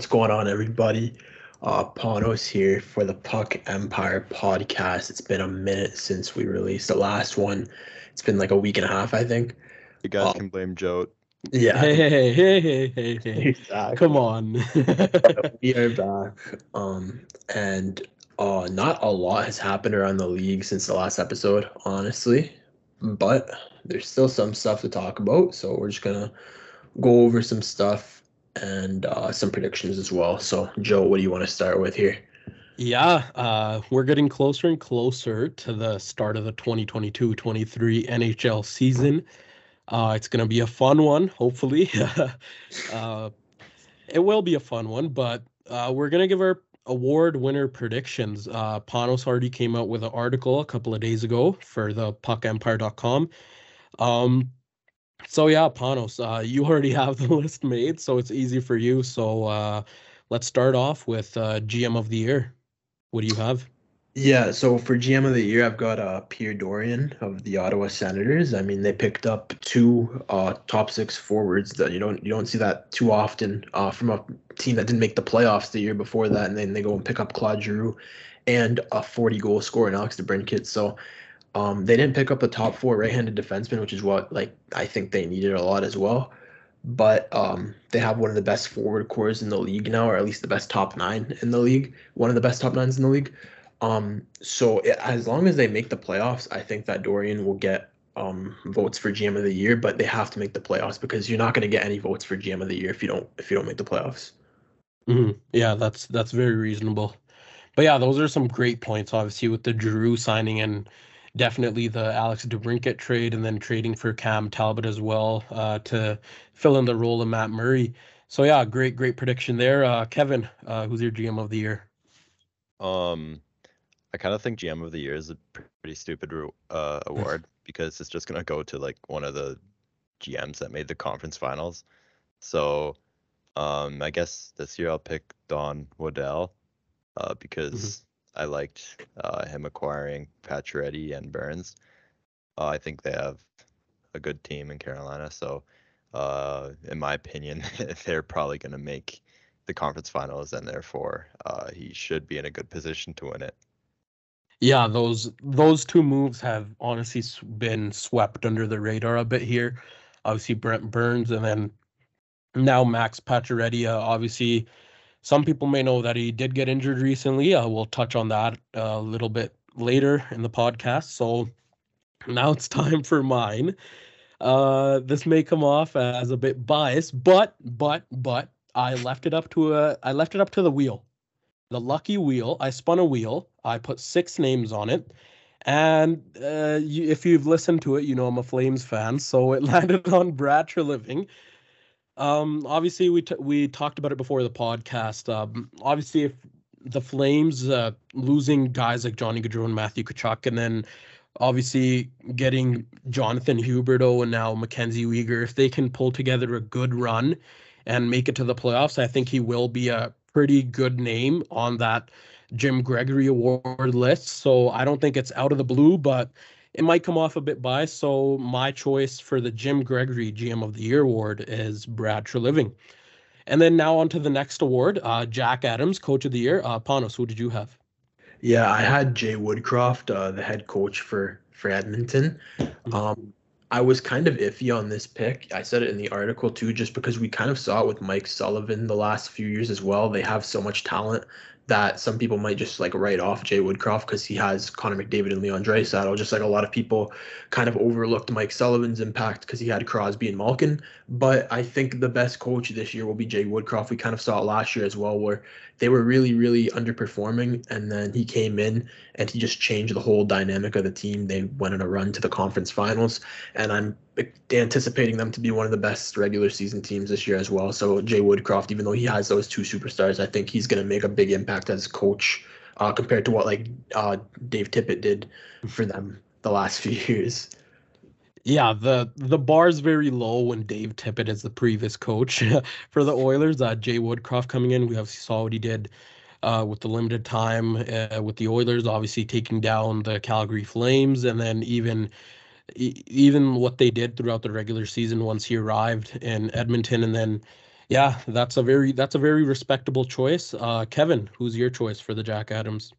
what's going on, everybody? Uh, Panos here for the Puck Empire podcast. It's been a minute since we released the last one. It's been like a week and a half, I think. You guys Uh, can blame Joe. Yeah, Hey, hey, hey, hey, hey, hey. exactly. Come on. we are back. Um, and uh, not a lot has happened around the league since the last episode, honestly. But there's still some stuff to talk about, so we're just gonna go over some stuff and uh, some predictions as well. So, Joe, what do you want to start with here? yeah, uh, we're getting closer and closer to the start of the 2022-23 NHL season. Uh, it's going to be a fun one, hopefully. uh, it will be a fun one, but uh, we're going to give our award winner predictions. Uh, Panos already came out with an article a couple of days ago for the puckempire.com. Um, so yeah, Panos, uh, you already have the list made, so it's easy for you. So uh, let's start off with uh, GM of the year. What do you have? Yeah, so for GM of the year, I've got uh, Pierre Dorion of the Ottawa Senators. I mean, they picked up two uh, top six forwards that you don't you don't see that too often uh, from a team that didn't make the playoffs the year before that, and then they go and pick up Claude Giroux and a 40 goal scorer in Alex DeBrincat. So um, they didn't pick up the top four right-handed defenseman, which is what like I think they needed a lot as well. But um, they have one of the best forward cores in the league now, or at least the best top nine in the league. One of the best top nines in the league. Um, so it, as long as they make the playoffs, I think that Dorion will get um votes for GM of the year, but they have to make the playoffs because you're not going to get any votes for GM of the year if you don't if you don't make the playoffs. Mhm. Yeah, that's that's very reasonable. But yeah, those are some great points. Obviously, with the Giroux signing and definitely the Alex DeBrincat trade, and then trading for Cam Talbot as well uh, to fill in the role of Matt Murray. So yeah, great great prediction there. Uh, Kevin, uh, who's your GM of the year? Um, I kind of think GM of the year is a pretty stupid uh, award because it's just gonna go to like one of the GMs that made the conference finals. So, um, I guess this year I'll pick Don Waddell, uh, because I liked uh, him acquiring Pacioretty and Burns. Uh, I think they have a good team in Carolina, so uh, in my opinion, they're probably gonna make the conference finals, and therefore uh, he should be in a good position to win it. Yeah, those those two moves have honestly been swept under the radar a bit here. Obviously, Brent Burns, and then now Max Pacioretty. Uh, obviously, some people may know that he did get injured recently. Uh, we'll touch on that a little bit later in the podcast. So now it's time for mine. Uh, this may come off as a bit biased, but but but I left it up to a I left it up to the wheel the lucky wheel. I spun a wheel. I put six names on it. And uh, you, if you've listened to it, you know I'm a Flames fan. So it landed on Brad Treliving. Um, obviously, we t- we talked about it before the podcast. Um, obviously, if the Flames uh, losing guys like Johnny Gaudreau and Matthew Tkachuk, and then obviously getting Jonathan Huberdeau and now Mackenzie Weegar, if they can pull together a good run and make it to the playoffs, I think he will be a pretty good name on that Jim Gregory Award list. So I don't think it's out of the blue, but it might come off a bit biased. So my choice for the Jim Gregory GM of the Year award is Brad Treliving. And then now on to the next award, uh, Jack Adams, Coach of the Year. Uh, Panos, who did you have? Yeah, I had Jay Woodcroft, uh, the head coach for for Edmonton. Um, I was kind of iffy on this pick. I said it in the article too, just because we kind of saw it with Mike Sullivan the last few years as well. They have so much talent that some people might just like write off Jay Woodcroft because he has Connor McDavid and Leon Draisaitl. Just like a lot of people kind of overlooked Mike Sullivan's impact because he had Crosby and Malkin. But I think the best coach this year will be Jay Woodcroft. We kind of saw it last year as well, where they were really, really underperforming, and then he came in and he just changed the whole dynamic of the team. They went on a run to the conference finals, and I'm anticipating them to be one of the best regular season teams this year as well. So Jay Woodcroft, even though he has those two superstars, I think he's going to make a big impact as coach uh, compared to what like uh, Dave Tippett did for them the last few years. Yeah, the the bar's very low when Dave Tippett is the previous coach for the Oilers. Uh, Jay Woodcroft coming in, we obviously saw what he did uh, with the limited time uh, with the Oilers, obviously taking down the Calgary Flames, and then even even what they did throughout the regular season once he arrived in Edmonton, and then Yeah, that's a very that's a very respectable choice. Uh, Kevin, who's your choice for the Jack Adams?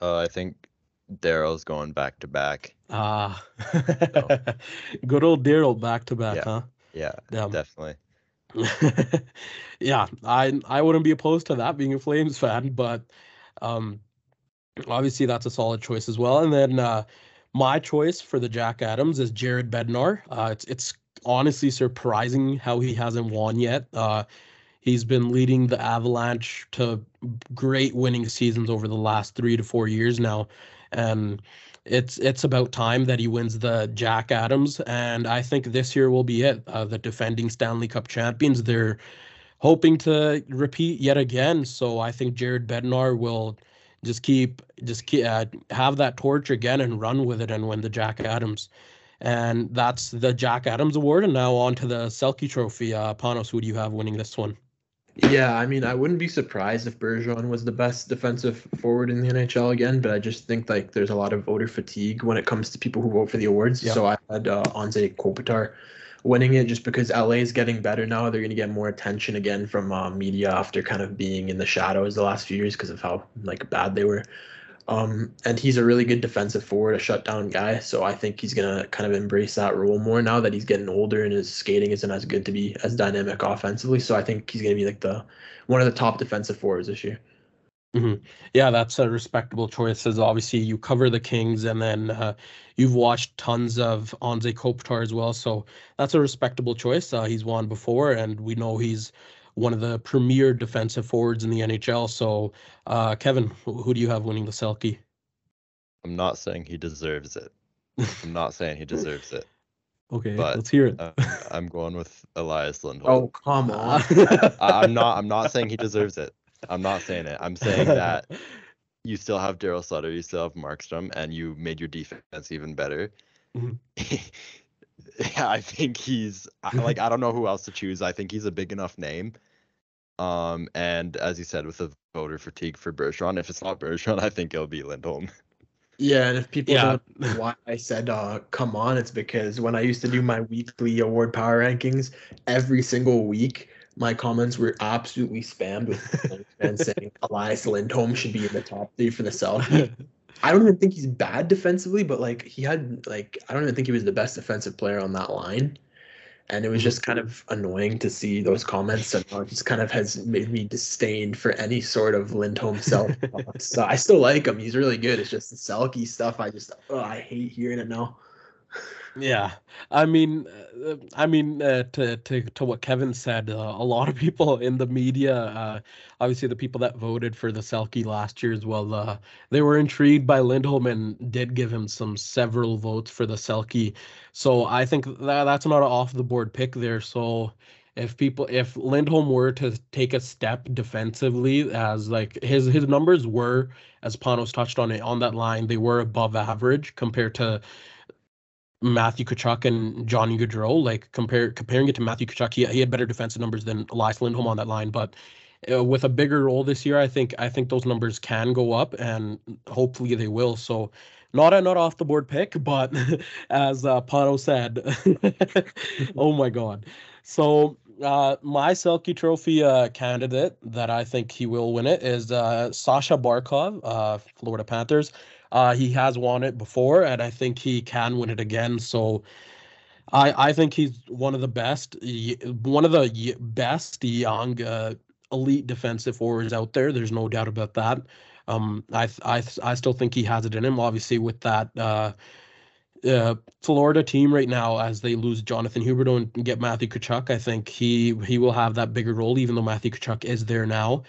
Uh, I think Daryl's going back to back. Ah, good old Daryl back to back, Yeah. huh? Yeah, Damn. definitely. yeah, I I wouldn't be opposed to that being a Flames fan, but um obviously that's a solid choice as well. And then uh my choice for the Jack Adams is Jared Bednar. Uh it's it's honestly surprising how he hasn't won yet. Uh he's been leading the Avalanche to great winning seasons over the last 3 to 4 years now. And it's it's about time that he wins the Jack Adams, and I think this year will be it. Uh, the defending Stanley Cup champions, they're hoping to repeat yet again. So I think Jared Bednar will just keep just keep, uh, have that torch again and run with it and win the Jack Adams. And that's the Jack Adams Award. And now on to the Selke Trophy. Uh, Panos, who do you have winning this one? Yeah, I mean, I wouldn't be surprised if Bergeron was the best defensive forward in the NHL again, but I just think like there's a lot of voter fatigue when it comes to people who vote for the awards. Yeah. So I had uh, Anze Kopitar winning it just because LA is getting better now. They're going to get more attention again from uh, media after kind of being in the shadows the last few years because of how like bad they were. Um, and he's a really good defensive forward, a shutdown guy. So I think he's gonna kind of embrace that role more now that he's getting older and his skating isn't as good to be as dynamic offensively. So I think he's gonna be like the one of the top defensive forwards this year. Yeah, that's a respectable choice. As obviously you cover the Kings, and then uh, you've watched tons of Anze Kopitar as well. So that's a respectable choice. Uh, he's won before, and we know he's one of the premier defensive forwards in the NHL. So, uh, Kevin, who, who do you have winning the Selke? I'm not saying he deserves it. I'm not saying he deserves it. Okay, But, let's hear it. I'm going with Elias Lindholm. Oh come on! I- I'm not. I'm not saying he deserves it. I'm not saying it. I'm saying that you still have Daryl Sutter, you still have Markstrom, and you made your defense even better. Mhm. Yeah, I think he's like I don't know who else to choose. I think he's a big enough name. Um, and as you said, with the voter fatigue for Bergeron, if it's not Bergeron, I think it'll be Lindholm. Yeah, and if people Yeah. don't know why I said uh come on, it's because when I used to do my weekly award power rankings, every single week my comments were absolutely spammed with fans saying Elias Lindholm should be in the top three for the Selke. I don't even think he's bad defensively, but like he had like I don't even think he was the best defensive player on that line. And it was mhm. just kind of annoying to see those comments, and it just kind of has made me disdain for any sort of Lindholm self. so I still like him; he's really good. It's just the Selke stuff. I just, oh, I hate hearing it now. Yeah, I mean, uh, I mean, uh, to to to what Kevin said, uh, a lot of people in the media, uh, obviously the people that voted for the Selke last year as well, uh, they were intrigued by Lindholm and did give him some several votes for the Selke. So I think that that's not an off the board pick there. So if people, if Lindholm were to take a step defensively, as like his his numbers were, as Panos touched on it on that line, they were above average compared to Matthew Tkachuk and Johnny Gaudreau. Like compare comparing it to Matthew Tkachuk, he, he had better defensive numbers than Elias Lindholm on that line. But uh, with a bigger role this year, I think I think those numbers can go up, and hopefully they will. So. Not a not off the board pick, but as uh, Pano said, oh my god. So uh, my Selke Trophy uh, candidate that I think he will win it is uh, Sasha Barkov, uh, Florida Panthers. Uh, he has won it before, and I think he can win it again. So, I I think he's one of the best, one of the best young uh, elite defensive forwards out there. There's no doubt about that. Um, I I I still think he has it in him. Obviously, with that uh, uh, Florida team right now, as they lose Jonathan Huberdeau and get Matthew Tkachuk, I think he he will have that bigger role. Even though Matthew Tkachuk is there now,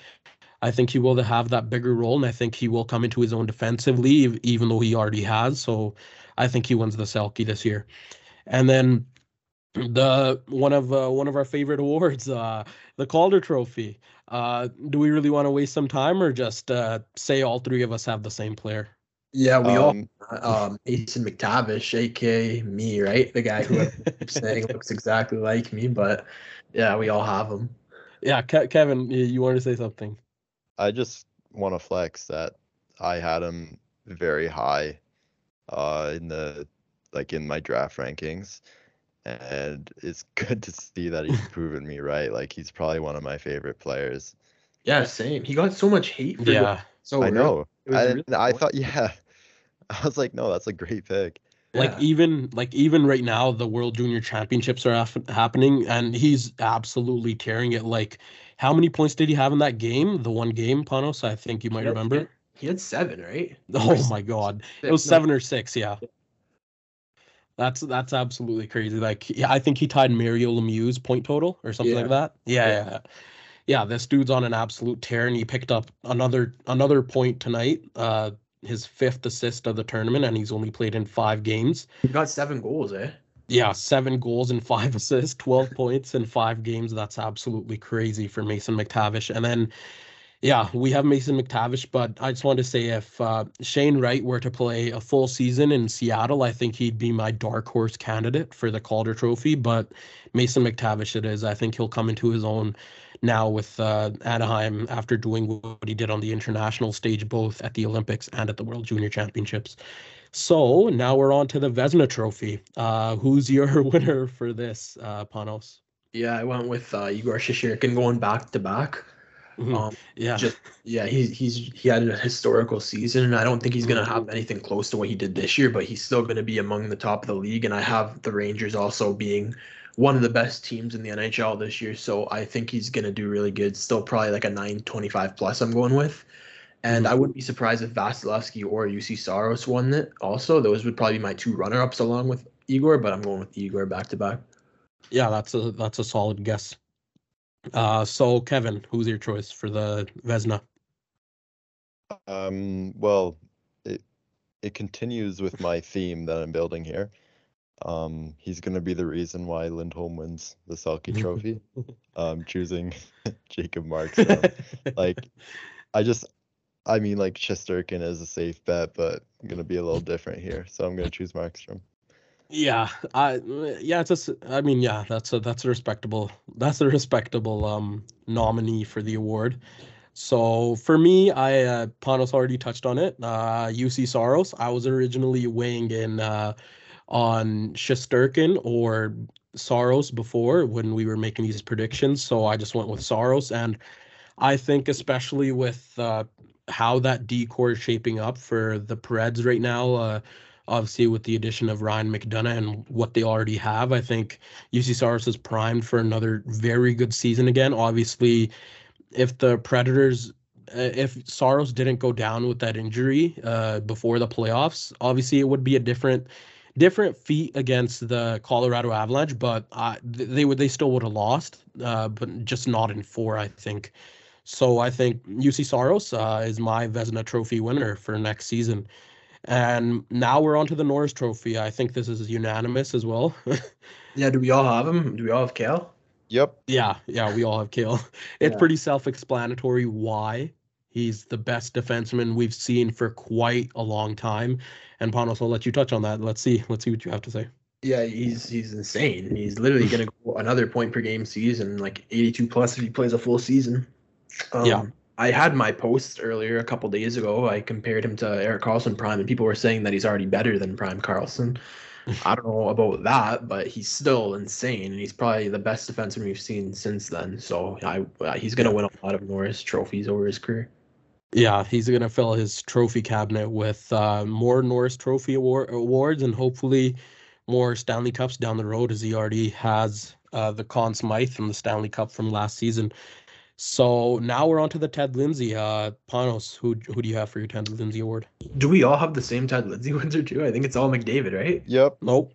I think he will have that bigger role, and I think he will come into his own defensively, even though he already has. So I think he wins the Selke this year. And then the one of uh, one of our favorite awards, uh, the Calder Trophy. Uh, do we really want to waste some time, or just uh, say all three of us have the same player? Yeah, we Um, all um Mason McTavish, aka me, right? The guy who I'm saying looks exactly like me, but yeah, we all have him. Yeah, Ke- Kevin, y- you want to say something? I just want to flex that I had him very high uh in the like in my draft rankings. and it's good to see that he's proven me right. Like he's probably one of my favorite players. Yeah, same. He got so much hate. For Yeah. So I know. It was I, really I thought, yeah. I was like, no, that's a great pick. Like even like even right now, the World Junior Championships are haf- happening, and he's absolutely tearing it. Like, how many points did he have in that game? The one game, Panos. I think you might He had- remember. He had seven, right? Oh my god, it was Six, no, seven or six. Yeah, that's that's absolutely crazy. Like, yeah, I think he tied Mario Lemieux's point total or something like that. Yeah, Yeah. yeah, yeah. Yeah, this dude's on an absolute tear, and he picked up another another point tonight. Uh, his fifth assist of the tournament, and he's only played in five games. He got seven goals, eh? Yeah, seven goals and five assists, 12 points in five games. That's absolutely crazy for Mason McTavish. And then, yeah, we have Mason McTavish, but I just wanted to say if uh, Shane Wright were to play a full season in Seattle, I think he'd be my dark horse candidate for the Calder Trophy. But Mason McTavish, it is. I think he'll come into his own now with uh, Anaheim after doing what he did on the international stage, both at the Olympics and at the World Junior Championships. So now we're on to the Vezina Trophy. Uh, who's your winner for this, uh, Panos? Yeah, I went with uh, Igor Shesterkin going back to back. Mhm. Um, yeah, just yeah, he's he's he had a historical season, and I don't think he's gonna Mm-hmm. have anything close to what he did this year, but he's still gonna be among the top of the league. And I have the Rangers also being one of the best teams in the NHL this year, so I think he's gonna do really good. Still probably like a 925 plus. I'm going with. And Mhm. I wouldn't be surprised if Vasilevskiy or Juuse Saros won it. Also, those would probably be my two runner-ups along with Igor, but I'm going with Igor back to back. yeah, that's a that's a solid guess. Uh, so Kevin, who's your choice for the Vezina? Um, well, it it continues with my theme that I'm building here. Um, he's gonna be the reason why Lindholm wins the Selke Trophy. um, choosing Jacob Markstrom. like, I just, I mean, like Shesterkin is a safe bet, but I'm gonna be a little different here, so I'm gonna choose Markstrom. Yeah, I yeah, it's a I mean, yeah, that's a that's a respectable that's a respectable um nominee for the award. So for me, I uh, Panos already touched on it. Uh, Juuse Saros. I was originally weighing in uh, on Shesterkin or Saros before when we were making these predictions. So I just went with Saros. and I think especially with uh, how that decor is shaping up for the Preds right now. Uh, obviously with the addition of Ryan McDonagh and what they already have, I think Juuse Saros is primed for another very good season again. Obviously, if the Predators, uh, if Saros didn't go down with that injury uh, before the playoffs, obviously it would be a different different feat against the Colorado Avalanche, but uh, they would they still would have lost, uh, but just not in four, I think. So I think Juuse Saros uh, is my Vezina Trophy winner for next season. And now we're on to the Norris Trophy. I think this is unanimous as well. Yeah, do we all have him? Do we all have Cale? Yep. yeah, yeah, we all have Cale. It's Yeah. pretty self-explanatory why he's the best defenseman we've seen for quite a long time. And Panos, I'll let you touch on that. Let's see. Let's see what you have to say. Yeah, he's he's insane. He's literally gonna go another point per game season, like 82 plus if he plays a full season. Um, Yeah. I had my post earlier a couple days ago. I compared him to Erik Karlsson Prime, and people were saying that he's already better than Prime Karlsson. I don't know about that, but he's still insane, and he's probably the best defenseman we've seen since then. So I, uh, he's gonna win a lot of Norris trophies over his career. Yeah, he's gonna fill his trophy cabinet with uh, more Norris Trophy award- awards and hopefully more Stanley Cups down the road, as he already has uh, the Conn Smythe from the Stanley Cup from last season. So now we're on to the Ted Lindsay. Uh, Panos, who who do you have for your Ted Lindsay award? Do we all have the same Ted Lindsay Windsor too? I think it's all McDavid, right? Yep. Nope.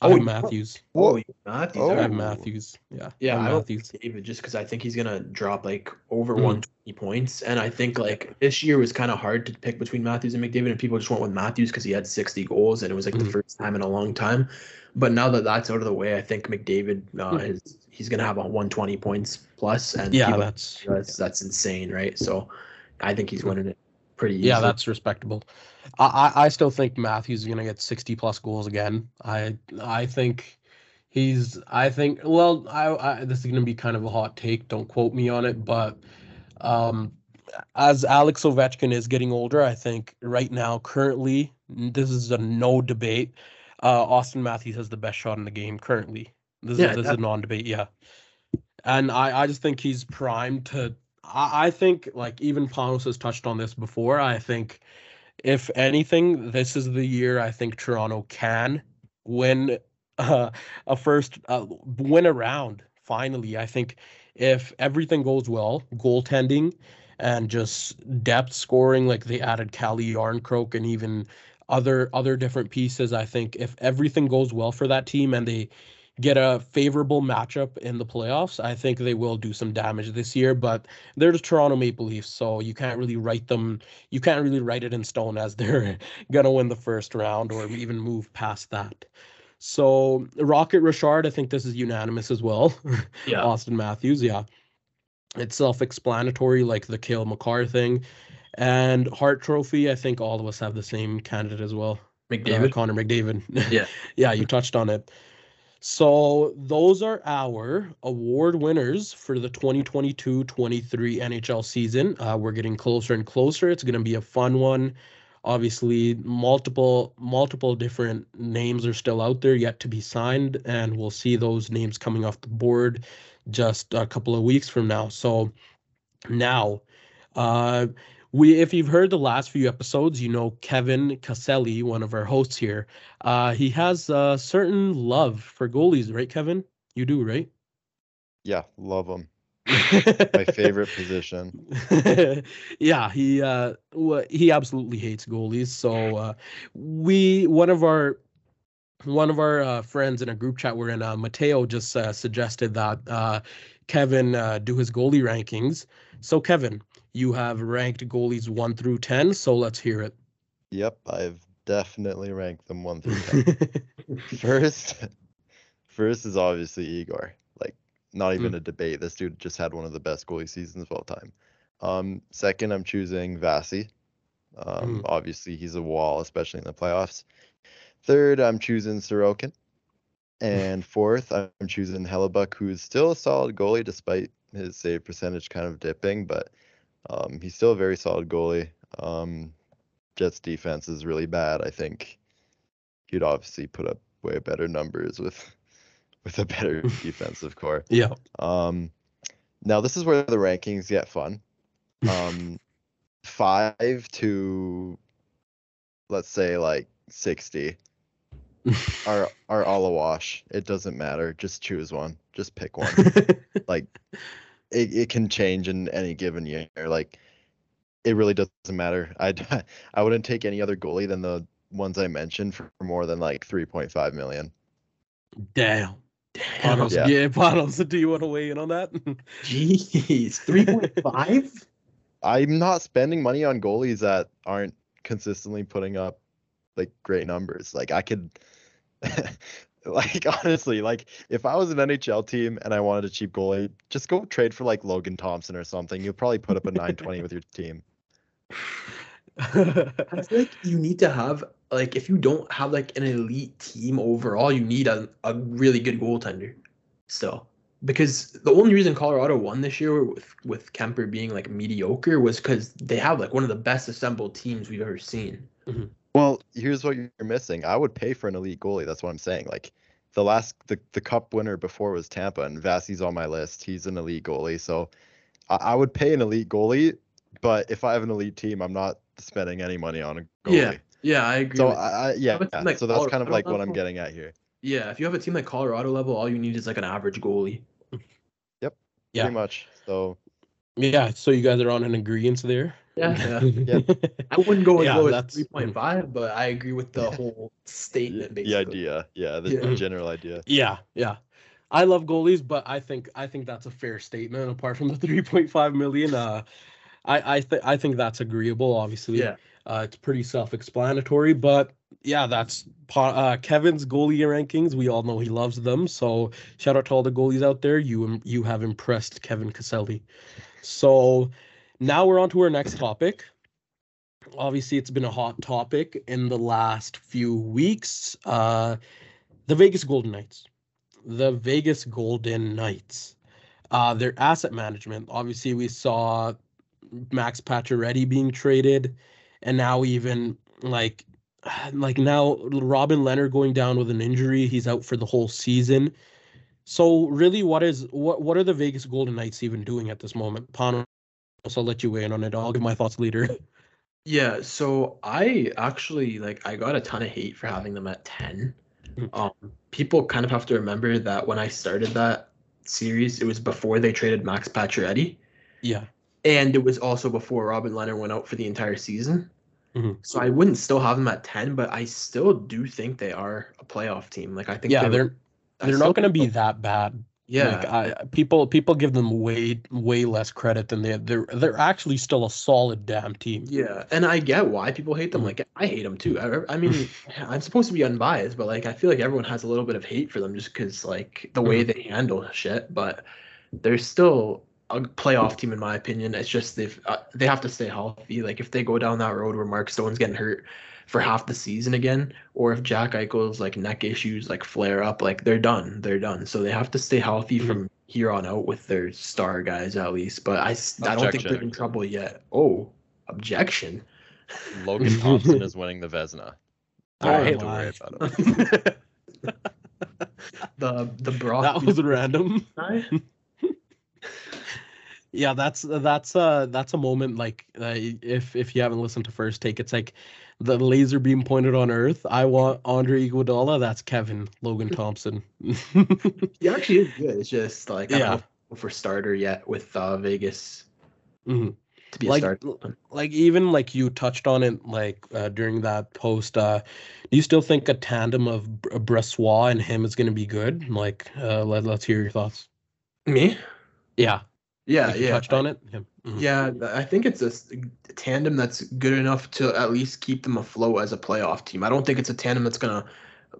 I Oh, have you- Matthews. Oh, you- Matthews. Oh. I all have. Matthews. Yeah. Yeah, I I Matthews. David just because I think he's gonna drop like over Mhm. 120 points, and I think like this year was kind of hard to pick between Matthews and McDavid, and people just went with Matthews because he had 60 goals, and it was like Mhm. the first time in a long time. But now that that's out of the way, I think McDavid uh, Mhm. is he's gonna have a 120 points plus, and Yeah, people- that's that's that's insane, right? So I think he's winning it pretty easily. yeah, that's respectable. I, I I still think Matthews is gonna get sixty plus goals again. I I think he's I think well I, I this is gonna be kind of a hot take. Don't quote me on it, but um, as Alex Ovechkin is getting older, I think right now currently this is a no debate. uh, Auston Matthews has the best shot in the game currently. This, Yeah, is, this that- is a non-debate, yeah. And I, I just think he's primed to. I, I think like even Panos has touched on this before. I think if anything, this is the year I think Toronto can win uh, a first uh, win around. Finally, I think if everything goes well, goaltending and just depth scoring, like they added Calle Jarnkrok and even other other different pieces. I think if everything goes well for that team and they get a favorable matchup in the playoffs, I think they will do some damage this year. But they're the Toronto Maple Leafs, so you can't really write them. You can't really write it in stone as they're gonna win the first round or even move past that. So Rocket Richard, I think this is unanimous as well. Yeah. Auston Matthews, yeah. It's self-explanatory, like the Cale Makar thing. And Hart Trophy, I think all of us have the same candidate as well. Uh, McDavid. Connor McDavid. Yeah. yeah, you touched on it. So those are our award winners for the 2022-23 NHL season. Uh, we're getting closer and closer. It's going to be a fun one. Obviously, multiple multiple different names are still out there yet to be signed, and we'll see those names coming off the board just a couple of weeks from now. So now, uh, we if you've heard the last few episodes, you know Kevin Caselli, one of our hosts here. Uh, he has a certain love for goalies, right, Kevin? You do, right? Yeah, love them. My favorite position. yeah, he uh he absolutely hates goalies. So uh we one of our one of our uh, friends in a group chat we're in, uh, Mateo, just uh, suggested that uh, Kevin uh, do his goalie rankings. So Kevin, you have ranked goalies one through ten. So let's hear it. Yep, I've definitely ranked them one through ten. First, first is obviously Igor. Like, not even a debate. This dude just had one of the best goalie seasons of all time. Um, second, I'm choosing Vasi. Um, Mm. obviously he's a wall, especially in the playoffs. Third, I'm choosing Sorokin. And fourth, I'm choosing Hellebuyck, who's still a solid goalie despite his save percentage kind of dipping, but um, he's still a very solid goalie. Um, Jets defense is really bad. I think he'd obviously put up way better numbers with with a better defensive core. yeah. Um, now this is where the rankings get fun. Um, five to let's say like sixty are are all a wash. It doesn't matter. Just choose one. Just pick one. like it, it can change in any given year. Like it really doesn't matter. I I wouldn't take any other goalie than the ones I mentioned for more than like 3.5 million. Damn. Damn. Panos, Yeah. yeah, Panos, do you want to weigh in on that? Jeez. Three point five. I'm not spending money on goalies that aren't consistently putting up like great numbers. Like I could like honestly, like if I was an NHL team and I wanted a cheap goalie, just go trade for like Logan Thompson or something. You'll probably put up a 920 with your team. I feel like you need to have like if you don't have like an elite team overall, you need a, a really good goaltender still. Because the only reason Colorado won this year with with Kuemper being like mediocre was because they have like one of the best assembled teams we've ever seen. Well, here's what you're missing. I would pay for an elite goalie. That's what I'm saying. Like the last the, the cup winner before was Tampa and Vasi's on my list. He's an elite goalie. So I, I would pay an elite goalie, but if I have an elite team, I'm not spending any money on a goalie. Yeah, Yeah, I agree. So with- I, I yeah, Have a team yeah, like so that's kind of Colorado like what I'm getting at here. yeah, if you have a team like Colorado level, all you need is like an average goalie. Yep. Yeah. Pretty much. So yeah, so you guys are on an agreement there. Yeah, yeah. I wouldn't go as Yeah, low as three point five, but I agree with the whole statement. Basically. the idea. Yeah, the Yeah. general idea. Yeah, yeah. I love goalies, but I think I think that's a fair statement. Apart from the 3.5 million, uh, I I think I think that's agreeable. Obviously, Yeah. uh, it's pretty self-explanatory. But yeah, that's uh, Kevin's goalie rankings. We all know he loves them. So shout out to all the goalies out there. You im- you have impressed Kevin Caselli. So now we're on to our next topic. Obviously, it's been a hot topic in the last few weeks. Uh, the Vegas Golden Knights. The Vegas Golden Knights. Uh, their asset management. Obviously, we saw Max Pacioretty being traded, and now even like like now Robin Lehner going down with an injury, he's out for the whole season. So really, what is what what are the Vegas Golden Knights even doing at this moment? Panos, I'll let you weigh in on it. I'll give my thoughts later. Yeah, so I actually like I got a ton of hate for having them at 10. Mm. Um people kind of have to remember that when I started that series, it was before they traded Max Pacioretty yeah. and it was also before Robin Lehner went out for the entire season. Mhm. So I wouldn't still have them at 10, but I still do think they are a playoff team. Like I think Yeah, they they're they're not going to be that bad. Yeah. Like I, people people give them way way less credit than they they're they're actually still a solid damn team. Yeah, and I get why people hate them. Mhm. Like I hate them too. I, I mean, I'm supposed to be unbiased, but like I feel like everyone has a little bit of hate for them just because like the way they handle shit. But they're still a playoff team in my opinion. It's just they've uh, they have to stay healthy. Like if they go down that road where Mark Stone's getting hurt for half the season again, or if Jack Eichel's like neck issues like flare up, like they're done. They're done. So they have to stay healthy Mhm. from here on out with their star guys at least. But I I don't think they're in trouble yet. Oh, objection. Logan Thompson is winning the Vezina. Oh Don't have to worry about him. the the Brock that was random. Yeah, that's that's uh that's a moment like uh, if if you haven't listened to first take, it's like the laser beam pointed on Earth. I want Andre Iguodala. That's Kevin Logan Thompson. He actually is good. It's just like I don't Yeah. for starter yet with uh, Vegas Mhm. to be a Like starter. like even like you touched on it like uh, during that post. Uh, do you still think a tandem of Br- Brossoit and him is going to be good? Like, uh, let let's hear your thoughts. Me? Yeah, Yeah, like you yeah. touched on it. Yeah. Mhm. Yeah, I think it's a tandem that's good enough to at least keep them afloat as a playoff team. I don't think it's a tandem that's gonna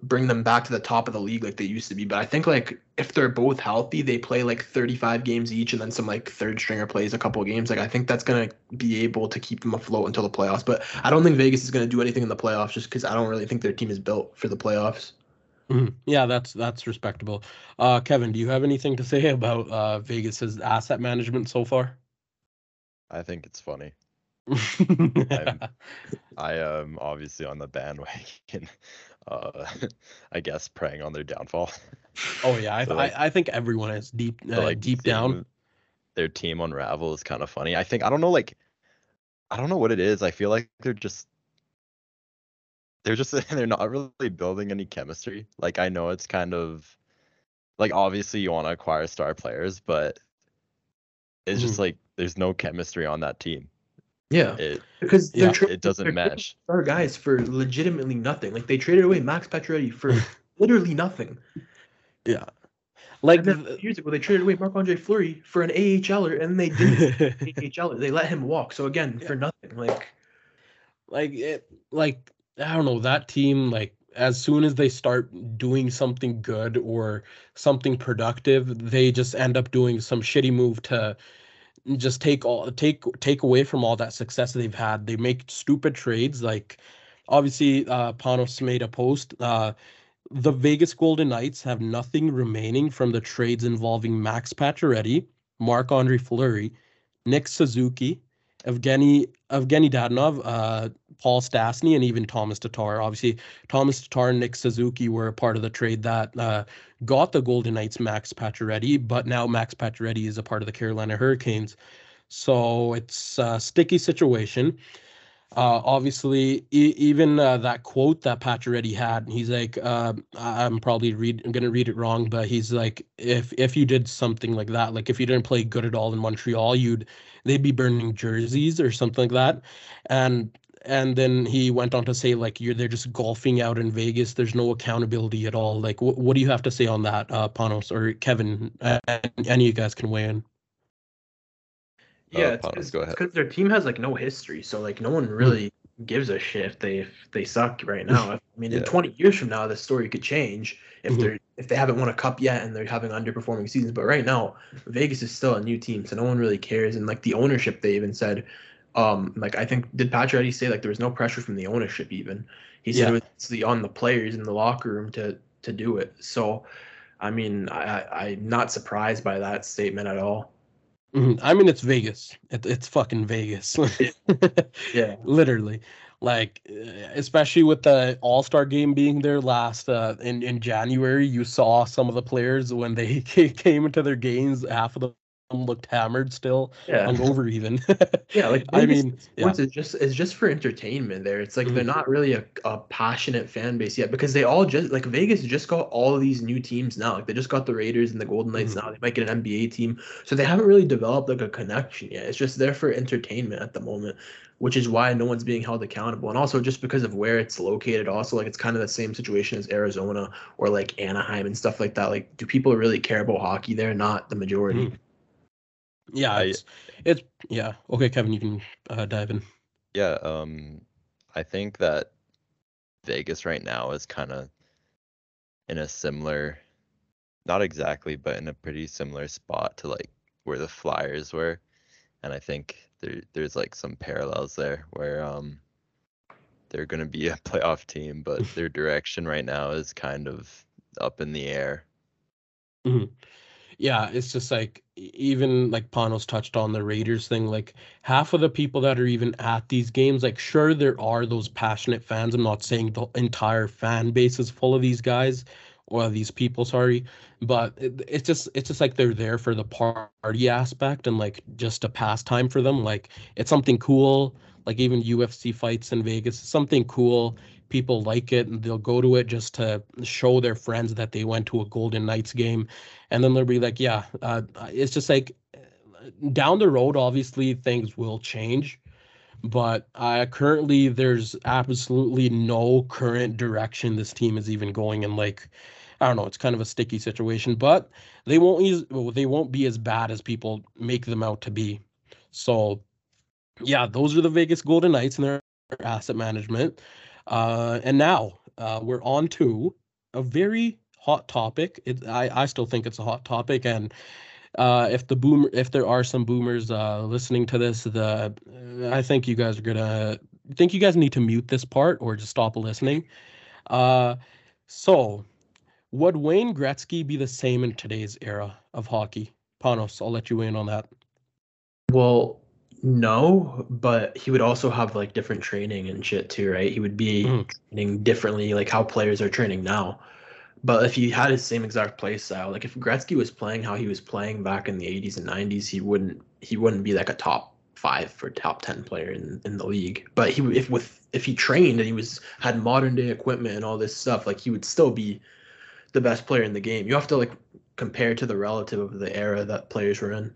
bring them back to the top of the league like they used to be. But I think like if they're both healthy, they play like 35 games each, and then some like third stringer plays a couple games. Like I think that's gonna be able to keep them afloat until the playoffs. But I don't think Vegas is gonna do anything in the playoffs just because I don't really think their team is built for the playoffs. Mhm. Yeah, that's that's respectable. Uh, Kevin, do you have anything to say about uh, Vegas's asset management so far? I think it's funny. I am obviously on the bandwagon. Uh, I guess preying on their downfall. oh yeah, I, So, like- I I think everyone is deep So, uh, like deep down. their team unravel is kind of funny. I think I don't know like I don't know what it is. I feel like they're just they're just they're not really building any chemistry. Like I know it's kind of like obviously you want to acquire star players, but it's just Mhm. like there's no chemistry on that team. Yeah, It because Yeah, tra- it doesn't mesh. Our guys for legitimately nothing. Like they traded away Max Pacioretty for literally nothing. Yeah, like a years ago, they traded away Marc Andre Fleury for an AHLer, and they didn't AHLer. They let him walk. So again, for nothing. Like like it like i don't know that team like as soon as they start doing something good or something productive they just end up doing some shitty move to just take all take take away from all that success they've had. They make stupid trades like obviously uh panos made a post uh the Vegas Golden Knights have nothing remaining from the trades involving Max Pacioretty, Marc Andre Fleury, Nick Suzuki, Evgeny Evgeny Dadonov, uh, Paul Stastny, and even Tomas Tatar. Obviously, Tomas Tatar and Nick Suzuki were a part of the trade that uh, got the Golden Knights Max Pacioretty, but now Max Pacioretty is a part of the Carolina Hurricanes. So it's a sticky situation. Uh, obviously, e- even uh, that quote that Pacioretty had, he's like, uh, I'm probably read, I'm gonna read it wrong, but he's like, if if you did something like that, like if you didn't play good at all in Montreal, you'd they'd be burning jerseys or something like that, and and then he went on to say like you're they're just golfing out in Vegas. There's no accountability at all. Like, wh- what do you have to say on that, uh, Panos or Kevin? Uh, any of you guys can weigh in. yeah, Uh, it's Panos, because their team has like no history. So like no one really gives a shit if they if they suck right now. I mean, in 20 years from now, the story could change if Mhm. they're if they haven't won a cup yet and they're having underperforming seasons. But right now, Vegas is still a new team, so no one really cares. And like the ownership, they even said, um, like I think did Pacioretty say like there was no pressure from the ownership even. He said Yeah. it was the on the players in the locker room to to do it. So, I mean, I, I I'm not surprised by that statement at all. Mhm. I mean, it's Vegas. It, it's fucking Vegas. Yeah. Literally. like especially with the all-star game being there last uh, in in January you saw some of the players when they came into their games half of looked hammered still Yeah. hungover even Yeah, like I mean, sports is just it's just for entertainment. There, it's like they're Mhm. not really a, a passionate fan base yet because they all just like Vegas just got all of these new teams now. Like they just got the Raiders and the Golden Knights Mhm. now. They might get an NBA team, so they haven't really developed like a connection yet. It's just there for entertainment at the moment, which is why no one's being held accountable. And also just because of where it's located, also like it's kind of the same situation as Arizona or like Anaheim and stuff like that. Like, do people really care about hockey there? Not the majority. Mhm. Yeah I- it's it's yeah. Okay Kevin you can uh, dive in. Yeah, um, I think that Vegas right now is kind of in a similar, not exactly, but in a pretty similar spot to like where the Flyers were, and I think there there's like some parallels there where um they're gonna be a playoff team, but their direction right now is kind of up in the air. Yeah, it's just like even like Panos touched on the Raiders thing. Like half of the people that are even at these games, like sure there are those passionate fans. I'm not saying the entire fan base is full of these guys or these people, sorry, but it, it's just it's just like they're there for the party aspect and like just a pastime for them. Like it's something cool. Like even UFC fights in Vegas, something cool. People like it and they'll go to it just to show their friends that they went to a Golden Knights game and then they'll be like, yeah, uh, it's just like uh, down the road, obviously things will change, but uh, currently there's absolutely no current direction this team is even going in. Like, I don't know, it's kind of a sticky situation, but they won't use, well, they won't be as bad as people make them out to be. So, yeah, those are the Vegas Golden Knights and their asset management. Uh, and now uh, we're on to a very hot topic. It, I, I still think it's a hot topic, and uh, if the boomer, if there are some boomers uh, listening to this, the I think you guys are gonna think you guys need to mute this part or just stop listening. Uh, so, would Wayne Gretzky be the same in today's era of hockey? Panos, I'll let you in on that. Well, no, but he would also have like different training and shit too, right? He would be Mhm. training differently, like how players are training now. But if he had his same exact play style, like if Gretzky was playing how he was playing back in the 80s and 90s, he wouldn't he wouldn't be like a top five or top 10 player in, in the league. But he if with if he trained and he was had modern day equipment and all this stuff, like he would still be the best player in the game. You have to like compare to the relative of the era that players were in.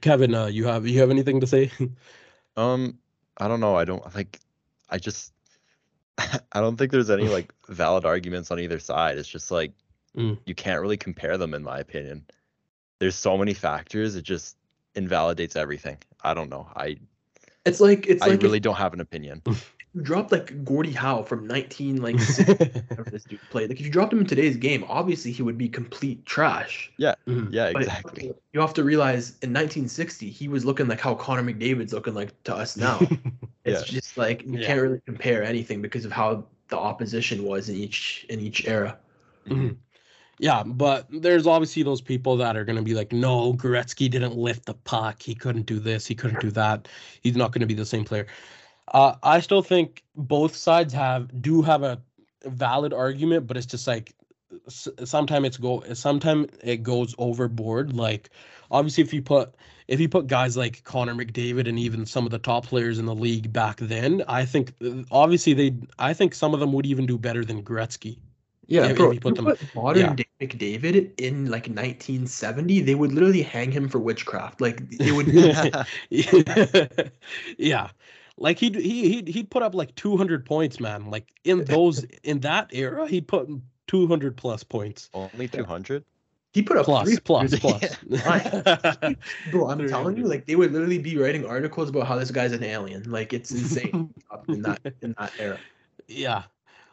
Kevin, uh, you have you have anything to say? Um, I don't know. I don't like. I just. I don't think there's any like valid arguments on either side. It's just like Mm. you can't really compare them, in my opinion. There's so many factors. It just invalidates everything. I don't know. I It's like it's I like if really don't have an opinion. You dropped like Gordie Howe from 19 like this dude played. Like if you dropped him in today's game, obviously he would be complete trash. Mhm. Yeah, But exactly. you have to realize in 1960 he was looking like how Connor McDavid's looking like to us now. It's Yeah. just like you Yeah. can't really compare anything because of how the opposition was in each in each era. Mhm. Yeah, but there's obviously those people that are going to be like, no, Gretzky didn't lift the puck. He couldn't do this. He couldn't do that. He's not going to be the same player. Uh, I still think both sides have do have a valid argument, but it's just like sometimes it's go sometimes it goes overboard. Like obviously, if you put if you put guys like Connor McDavid and even some of the top players in the league back then, I think obviously they I think some of them would even do better than Gretzky. Yeah, If- bro. if you put you put modern yeah. day McDavid in like 1970, they would literally hang him for witchcraft. Like it would be yeah like he'd he, he'd he'd put up like 200 points man. Like in those in that era he'd put 200 plus points. Only 200. he put up plus three plus hundred. plus. Bro, I'm telling you, like they would literally be writing articles about how this guy's an alien. Like it's insane. Up in that in that era. yeah.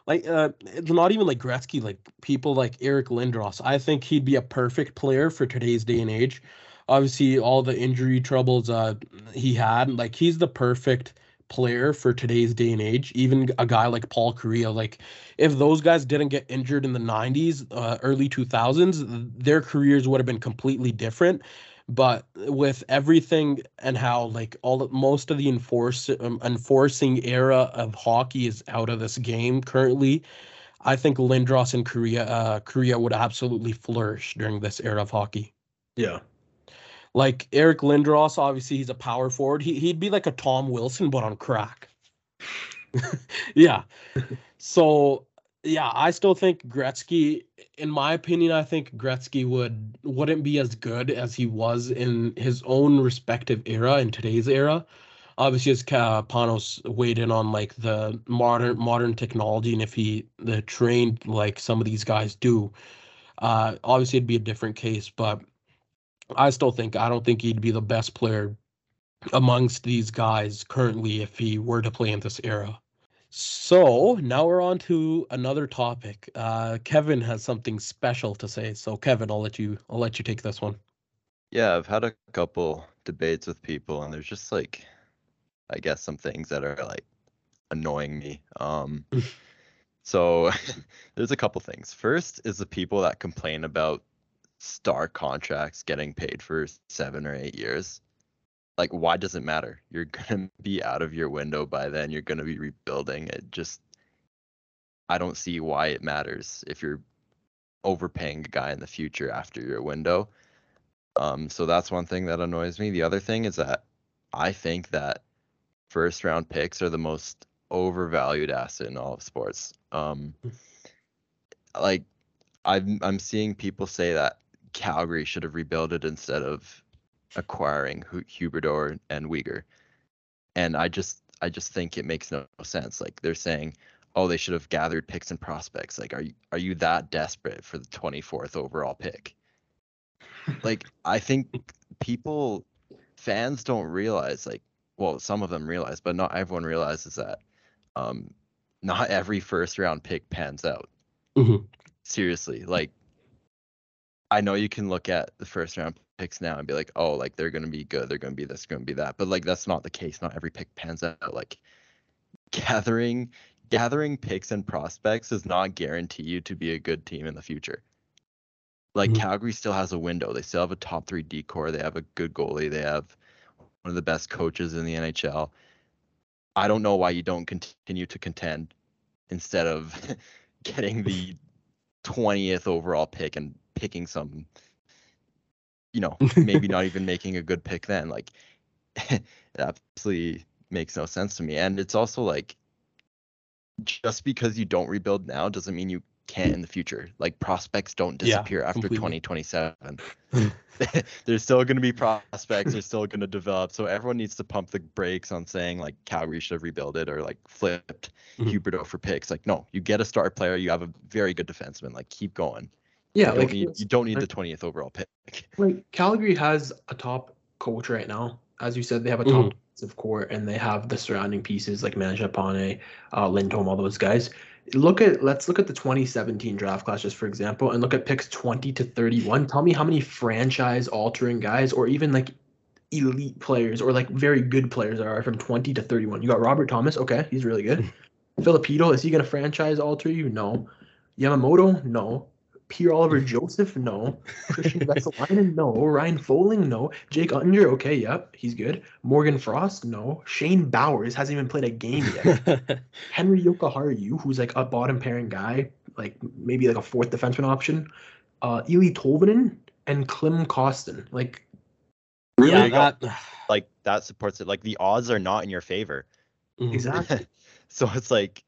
Like uh it's not even like Gretzky like people like Eric Lindros. I think he'd be a perfect player for today's day and age. Obviously all the injury troubles uh he had like he's the perfect player for today's day and age even a guy like Paul Kariya like if those guys didn't get injured in the 90s uh, early 2000s their careers would have been completely different but with everything and how like all most of the enforce um, enforcing era of hockey is out of this game currently, I think Lindros and Kariya uh, Kariya would absolutely flourish during this era of hockey. Yeah. Like Eric Lindros, obviously he's a power forward. He he'd be like a Tom Wilson but on crack. yeah. So yeah, I still think Gretzky, in my opinion, I think Gretzky would wouldn't be as good as he was in his own respective era in today's era. Obviously, as Panos weighed in on like the modern modern technology and if he the trained like some of these guys do, uh, obviously it'd be a different case. But I still think I don't think he'd be the best player amongst these guys currently if he were to play in this era. So now we're on to another topic. Uh, Kevin has something special to say. So Kevin, I'll let you I'll let you take this one. Yeah, I've had a couple debates with people, and there's just like, I guess some things that are like annoying me. Um, so there's a couple things. First is the people that complain about star contracts getting paid for seven or eight years like why does it matter? You're going to be out of your window by then you're going to be rebuilding it just i don't see why it matters if you're overpaying a guy in the future after your window. Um so that's one thing that annoys me. The other thing is that i think that first round picks are the most overvalued asset in all of sports. Um hmm. like i'm i'm seeing people say that calgary should have rebuilt it instead of acquiring Huberdeau and Weegar. And I just I just think it makes no sense. Like they're saying, oh, they should have gathered picks and prospects. Like, are you are you that desperate for the 24th overall pick? like, I think people fans don't realize, like, well, some of them realize, but not everyone realizes that um not every first round pick pans out. Mm-hmm. Seriously, like I know you can look at the first round picks now and be like, oh, like they're gonna be good, they're gonna be this, gonna be that. But like that's not the case. Not every pick pans out. Like gathering gathering picks and prospects does not guarantee you to be a good team in the future. Like mm-hmm. Calgary still has a window. They still have a top three D core. They have a good goalie. They have one of the best coaches in the NHL. I don't know why you don't continue to contend instead of getting the 20th overall pick and picking some, you know, maybe not even making a good pick then. Like, it absolutely makes no sense to me. And it's also like, just because you don't rebuild now doesn't mean you can't in the future. Like prospects don't disappear yeah, after completely. 2027. There's still going to be prospects. They're still going to develop. So everyone needs to pump the brakes on saying like Calgary should have rebuilt it or like flipped mm-hmm. Huberdeau for picks. Like no, you get a star player. You have a very good defenseman. Like keep going. Yeah, you like need, you don't need the twentieth overall pick. Like Calgary has a top coach right now. As you said, they have a top mm-hmm. defensive core and they have the surrounding pieces like Mangiapane, uh, Lindholm, all those guys. Look at let's look at the 2017 draft class just for example, and look at picks 20 to 31. Tell me how many franchise altering guys or even like elite players or like very good players are from 20 to 31. You got Robert Thomas, okay, he's really good. Filipino, is he gonna franchise alter you? No. Yamamoto, no. Pierre Oliver Joseph, no. Kristian Vesalainen, no. Ryan Poehling, no. Jake Oettinger, okay, yep, he's good. Morgan Frost, no. Shane Bowers hasn't even played a game yet. Henri Jokiharju, who's like a bottom pairing guy, like maybe like a fourth defenseman option. Uh, Eeli Tolvanen and Klim Kostin, like. Really, yeah, that... like that supports it. Like the odds are not in your favor. Mm-hmm. Exactly. so it's like,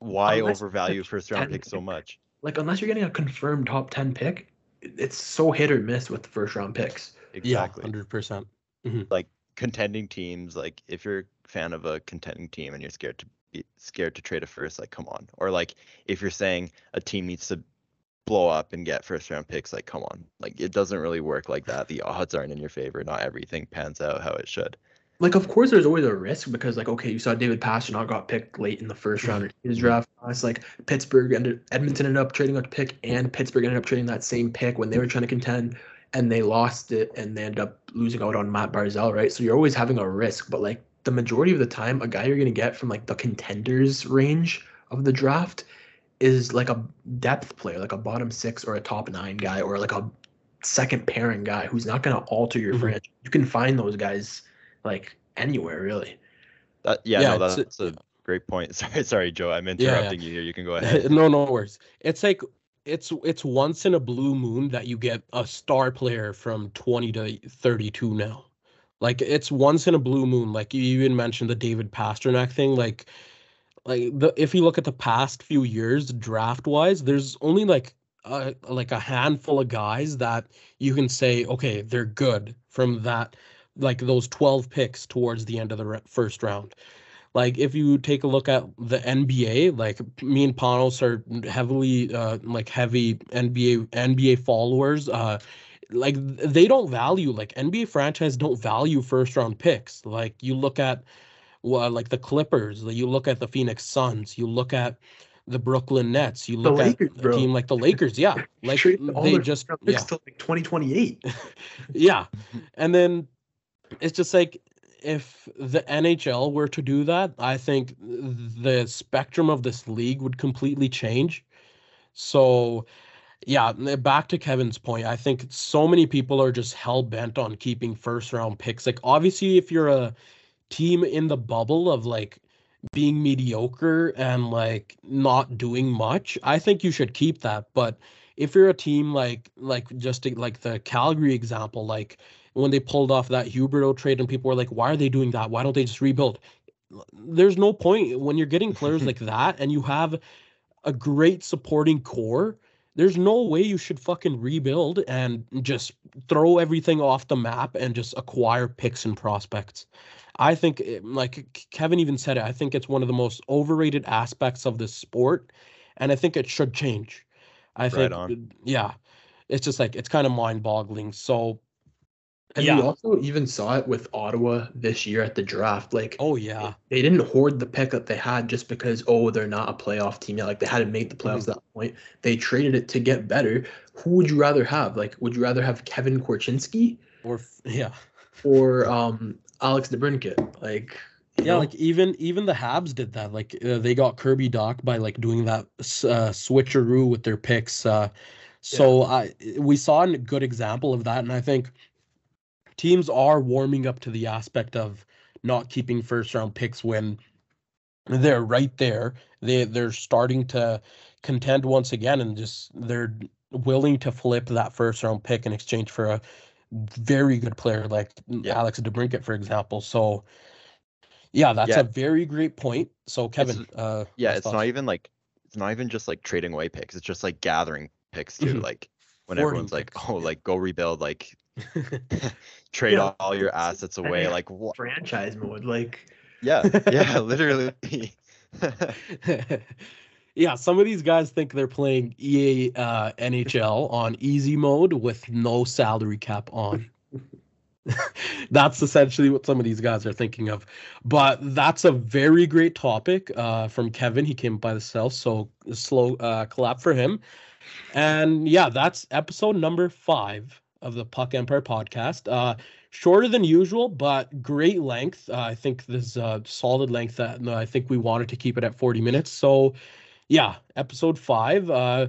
why Unless overvalue first round pick so much? Like unless you're getting a confirmed top 10 pick, it's so hit or miss with the first round picks. Exactly. Yeah, 100%. percent mm-hmm. Like contending teams, like if you're a fan of a contending team and you're scared to be scared to trade a first, like come on. Or like if you're saying a team needs to blow up and get first round picks, like come on. Like it doesn't really work like that. The odds aren't in your favor. Not everything pans out how it should like of course there's always a risk because like okay you saw David Pastrnak got picked late in the first round in his draft class like Pittsburgh ended Edmonton ended up trading a pick and Pittsburgh ended up trading that same pick when they were trying to contend and they lost it and they ended up losing out on Matt Barzal right so you're always having a risk but like the majority of the time a guy you're gonna get from like the contenders range of the draft is like a depth player like a bottom six or a top nine guy or like a second pairing guy who's not going to alter your Mhm. franchise. You can find those guys like anywhere really. That, yeah, Yeah, no, it's- that's a great point. Sorry, sorry, Joe. I'm yeah. interrupting you here. You can go ahead. no, no worries. It's like it's it's once in a blue moon that you get a star player from 20 to 32 now. Like it's once in a blue moon. Like you even mentioned the David Pastrnak thing. Like like the if you look at the past few years draft wise, there's only like uh, like a handful of guys that you can say okay they're good from that like those 12 picks towards the end of the re- first round like if you take a look at the NBA, like me and Panos are heavily uh like heavy NBA NBA followers. Uh like they don't value like NBA franchise don't value first round picks. Like you look at well, like the Clippers, you look at the Phoenix Suns, you look at the Brooklyn Nets, you look Lakers, at a bro. team like the Lakers, yeah. Like they just yeah picks till like 2028. yeah and then it's just like if the nhl were to do that i think the spectrum of this league would completely change. So yeah back to kevin's point i think so many people are just hell-bent on keeping first round picks. Like obviously if you're a team in the bubble of like being mediocre and like not doing much i think you should keep that. But if you're a team like like just like the Calgary example, like when they pulled off that Huberdeau trade and people were like, why are they doing that? Why don't they just rebuild? There's no point when you're getting players like that and you have a great supporting core. There's no way you should fucking rebuild and just throw everything off the map and just acquire picks and prospects. I think, eh, like Kevin even said it, I think it's one of the most overrated aspects of this sport, and I think it should change. I Right think, on. Eh, yeah, it's just like it's kind of mind-boggling. So, And Yeah. we also even saw it with Ottawa this year at the draft. Like oh yeah, they didn't hoard the pick that they had just because oh they're not a playoff team yet. Like they hadn't made the Mm-hmm. playoffs at that point. They traded it to get better. Who would you rather have? Like would you rather have Kevin Korchinski or yeah, or um Alex DeBrincat? Like yeah. know? Like even even the Habs did that. Like uh, they got Kirby Dach by like doing that uh, switcheroo with their picks. Uh, so I we saw a good example of that, and I think teams are warming up to the aspect of not keeping first round picks when they're right there. They they're starting to contend once again, and just they're willing to flip that first round pick in exchange for a very good player like Yeah. Alex DeBrincat, for example. So. Yeah, that's Yeah. a very great point. So, Kevin, uh, Yeah, it's not even like it's not even just like trading away picks. It's just like gathering picks too. Mhm. Like when everyone's like, "Oh, like go rebuild, like trade Yeah, all your assets away." yeah. Like what? franchise mode. Like Yeah, yeah, literally. yeah, some of these guys think they're playing EA uh, NHL on easy mode with no salary cap on. that's essentially what some of these guys are thinking of. But that's a very great topic uh, from Kevin. He came by himself, so slow uh, clap for him. And yeah, that's episode number five of the Puck Empire podcast. Uh, shorter than usual, but great length. Uh, I think this is a solid length that I think we wanted to keep it at 40 minutes. So, yeah, episode five. Uh,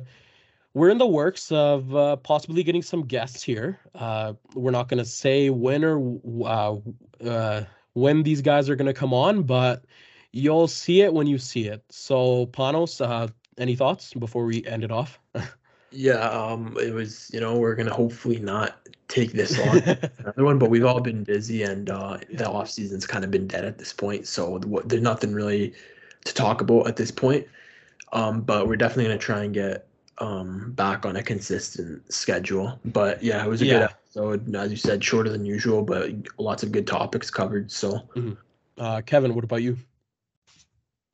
we're in the works of uh, possibly getting some guests here. Uh, we're not going to say when or uh, uh, when these guys are going to come on, but you'll see it when you see it. So, Panos, uh, any thoughts before we end it off? yeah, um it was you know we're gonna hopefully not take this long another one, but we've all been busy and uh, the off season's kind of been dead at this point. So what, there's nothing really to talk about at this point. Um, but we're definitely gonna try and get um back on a consistent schedule. But yeah, it was a Yeah. good episode. As you said, shorter than usual, but lots of good topics covered. So uh, Kevin, what about you?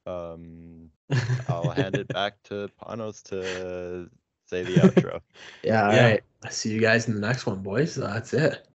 um, I'll hand it back to Panos to say the outro. yeah, all Yeah. right. See you guys in the next one, boys. That's it.